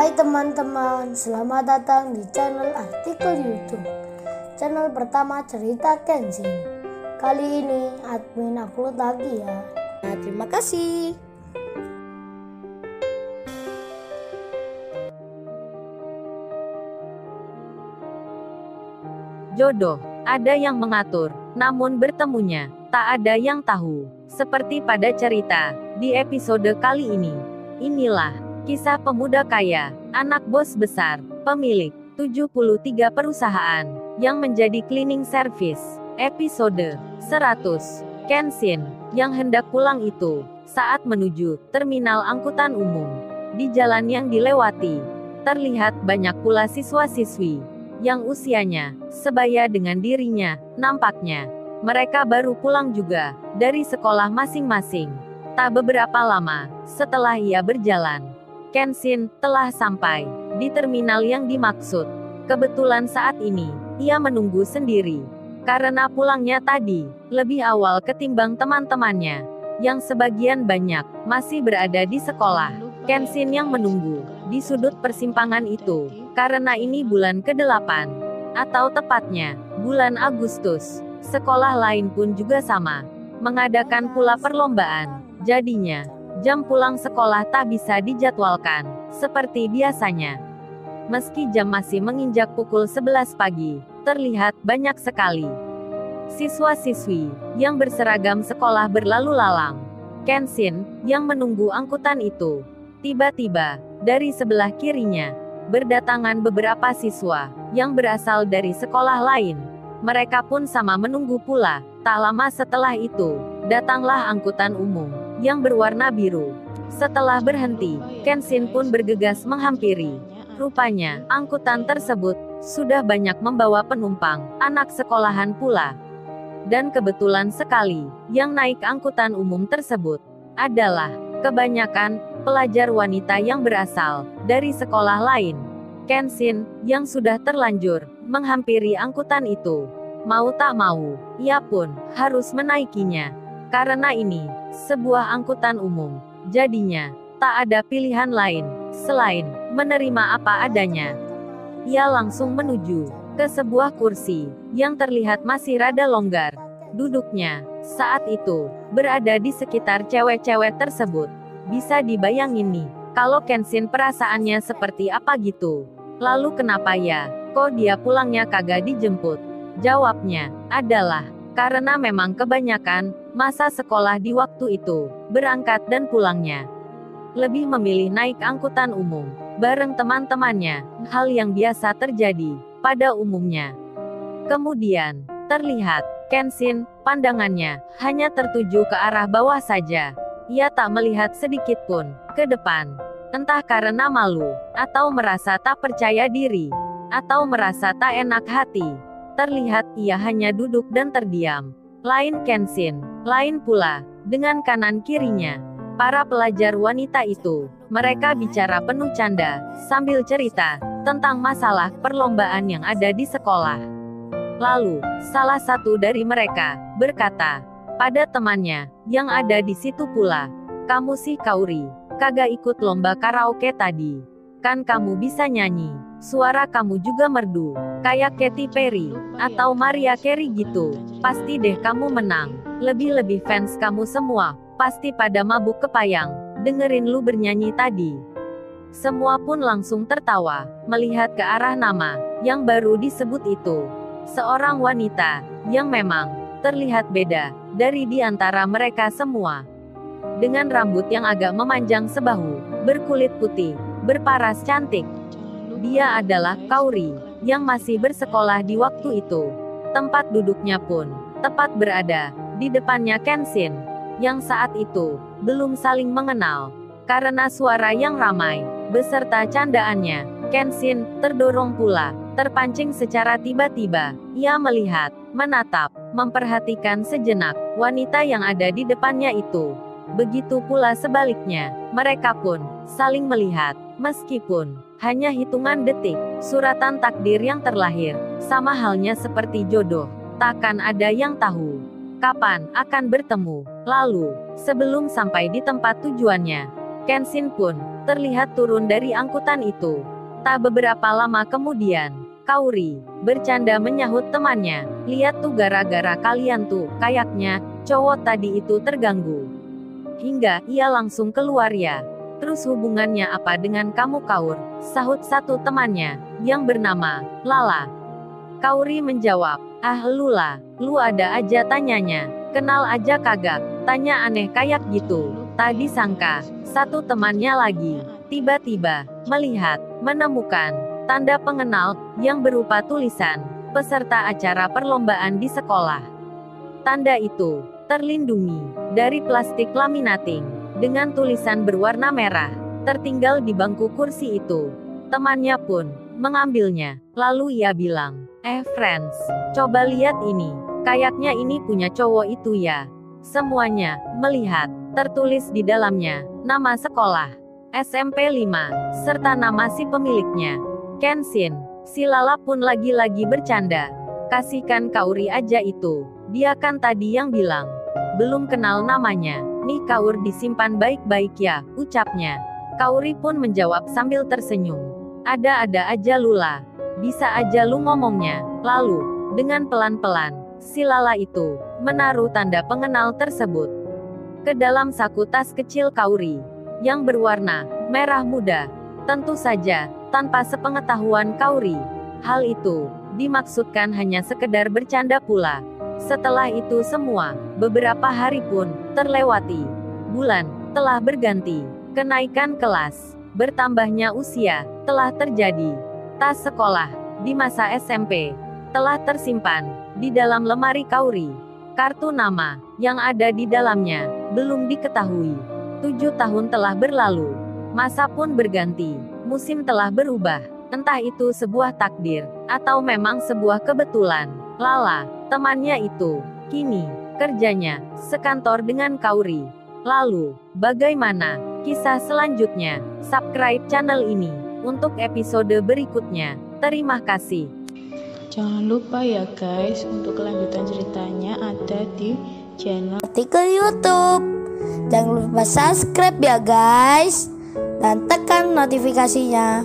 Hai teman-teman, selamat datang di channel artikel YouTube. Channel pertama cerita Kenshin. Kali ini admin upload lagi ya. Nah, terima kasih. Jodoh, ada yang mengatur, namun bertemunya, tak ada yang tahu. Seperti pada cerita, di episode kali ini. Inilah, kisah pemuda kaya, anak bos besar, pemilik, 73 perusahaan, yang menjadi cleaning service. Episode 100. Kenshin, yang hendak pulang itu, saat menuju terminal angkutan umum. Di jalan yang dilewati, terlihat banyak pula siswa-siswi yang usianya sebaya dengan dirinya. Nampaknya mereka baru pulang juga dari sekolah masing-masing. Tak beberapa lama setelah ia berjalan, Kenshin telah sampai di terminal yang dimaksud. Kebetulan saat ini ia menunggu sendiri karena pulangnya tadi lebih awal ketimbang teman-temannya yang sebagian banyak masih berada di sekolah. Kenshin yang menunggu di sudut persimpangan itu karena ini bulan ke-8 atau tepatnya bulan Agustus. Sekolah lain pun juga sama mengadakan pula perlombaan. Jadinya, jam pulang sekolah tak bisa dijadwalkan seperti biasanya. Meski jam masih menginjak pukul 11 pagi, terlihat banyak sekali siswa-siswi yang berseragam sekolah berlalu lalang. Kenshin, yang menunggu angkutan itu, tiba-tiba, dari sebelah kirinya, berdatangan beberapa siswa yang berasal dari sekolah lain. Mereka pun sama menunggu pula. Tak lama setelah itu, datanglah angkutan umum yang berwarna biru. Setelah berhenti, Kenshin pun bergegas menghampiri. Rupanya, angkutan tersebut sudah banyak membawa penumpang, anak sekolahan pula. Dan kebetulan sekali, yang naik angkutan umum tersebut adalah kebanyakan pelajar wanita yang berasal dari sekolah lain. Kenshin, yang sudah terlanjur menghampiri angkutan itu, mau tak mau, ia pun harus menaikinya. Karena ini sebuah angkutan umum, jadinya tak ada pilihan lain selain menerima apa adanya. Ia langsung menuju ke sebuah kursi yang terlihat masih rada longgar. Duduknya saat itu berada di sekitar cewek-cewek tersebut. Bisa dibayangin nih, kalau Kenshin perasaannya seperti apa gitu. Lalu kenapa ya, kok dia pulangnya kagak dijemput? Jawabnya adalah karena memang kebanyakan masa sekolah di waktu itu berangkat dan pulangnya lebih memilih naik angkutan umum bareng teman-temannya, hal yang biasa terjadi pada umumnya. Kemudian, terlihat Kenshin, pandangannya hanya tertuju ke arah bawah saja. Ia tak melihat sedikit pun ke depan. Entah karena malu, atau merasa tak percaya diri, atau merasa tak enak hati. Terlihat ia hanya duduk dan terdiam. Lain Kenshin, lain pula, dengan kanan kirinya. Para pelajar wanita itu, mereka bicara penuh canda, sambil cerita, tentang masalah perlombaan yang ada di sekolah. Lalu, salah satu dari mereka, berkata, pada temannya, yang ada di situ pula. Kamu sih Kauri, kagak ikut lomba karaoke tadi. Kan kamu bisa nyanyi, suara kamu juga merdu, kayak Katy Perry, atau Maria Carey gitu. Pasti deh kamu menang. Lebih-lebih fans kamu semua, pasti pada mabuk kepayang, dengerin lu bernyanyi tadi. Semua pun langsung tertawa, melihat ke arah nama, yang baru disebut itu. Seorang wanita, yang memang, terlihat beda, dari di antara mereka semua. Dengan rambut yang agak memanjang sebahu, berkulit putih, berparas cantik. Dia adalah Kauri, yang masih bersekolah di waktu itu. Tempat duduknya pun, tepat berada, di depannya Kenshin, yang saat itu, belum saling mengenal. Karena suara yang ramai, beserta candaannya, Kenshin, terdorong pula, terpancing secara tiba-tiba. Ia melihat, menatap, memperhatikan sejenak, wanita yang ada di depannya itu. Begitu pula sebaliknya, mereka pun saling melihat, meskipun hanya hitungan detik. Suratan takdir yang terlahir, sama halnya seperti jodoh, takkan ada yang tahu kapan akan bertemu. Lalu, sebelum sampai di tempat tujuannya, Kenshin pun terlihat turun dari angkutan itu. Tak beberapa lama kemudian, Kauri bercanda menyahut temannya. Lihat tuh gara-gara kalian tuh, kayaknya cowok tadi itu terganggu. Hingga ia langsung keluar ya. Terus hubungannya apa dengan kamu Kaur? Sahut satu temannya, yang bernama Lala. Kauri menjawab, ah lula, lu ada aja tanyanya. Kenal aja kagak, tanya aneh kayak gitu. Tadi sangka, satu temannya lagi, tiba-tiba, melihat, menemukan, tanda pengenal, yang berupa tulisan, peserta acara perlombaan di sekolah. Tanda itu, terlindungi, dari plastik laminating, dengan tulisan berwarna merah, tertinggal di bangku kursi itu. Temannya pun, mengambilnya, lalu ia bilang, eh friends, coba lihat ini, kayaknya ini punya cowok itu ya. Semuanya, melihat, tertulis di dalamnya, nama sekolah, SMP 5, serta nama si pemiliknya. Kenshin, si Lala pun lagi-lagi bercanda. Kasihkan Kauri aja itu, dia kan tadi yang bilang, belum kenal namanya. Nih Kaur disimpan baik-baik ya, ucapnya. Kauri pun menjawab sambil tersenyum. Ada-ada aja Lula. Bisa aja lu ngomongnya. Lalu, dengan pelan-pelan, si Lala itu, menaruh tanda pengenal tersebut. Ke dalam saku tas kecil Kauri. Yang berwarna, merah muda. Tentu saja, tanpa sepengetahuan Kauri. Hal itu, dimaksudkan hanya sekedar bercanda pula. Setelah itu semua, beberapa hari pun terlewati. Bulan telah berganti, kenaikan kelas, bertambahnya usia telah terjadi. Tas sekolah di masa SMP telah tersimpan di dalam lemari Kauri. Kartu nama yang ada di dalamnya belum diketahui. Tujuh tahun telah berlalu, masa pun berganti, musim telah berubah. Entah itu sebuah takdir atau memang sebuah kebetulan. Lala, temannya itu, kini, kerjanya, sekantor dengan Kauri. Lalu, bagaimana kisah selanjutnya? Subscribe channel ini untuk episode berikutnya. Terima kasih. Jangan lupa ya guys, untuk kelanjutan ceritanya ada di channel Artikel YouTube. Jangan lupa subscribe ya guys. Dan tekan notifikasinya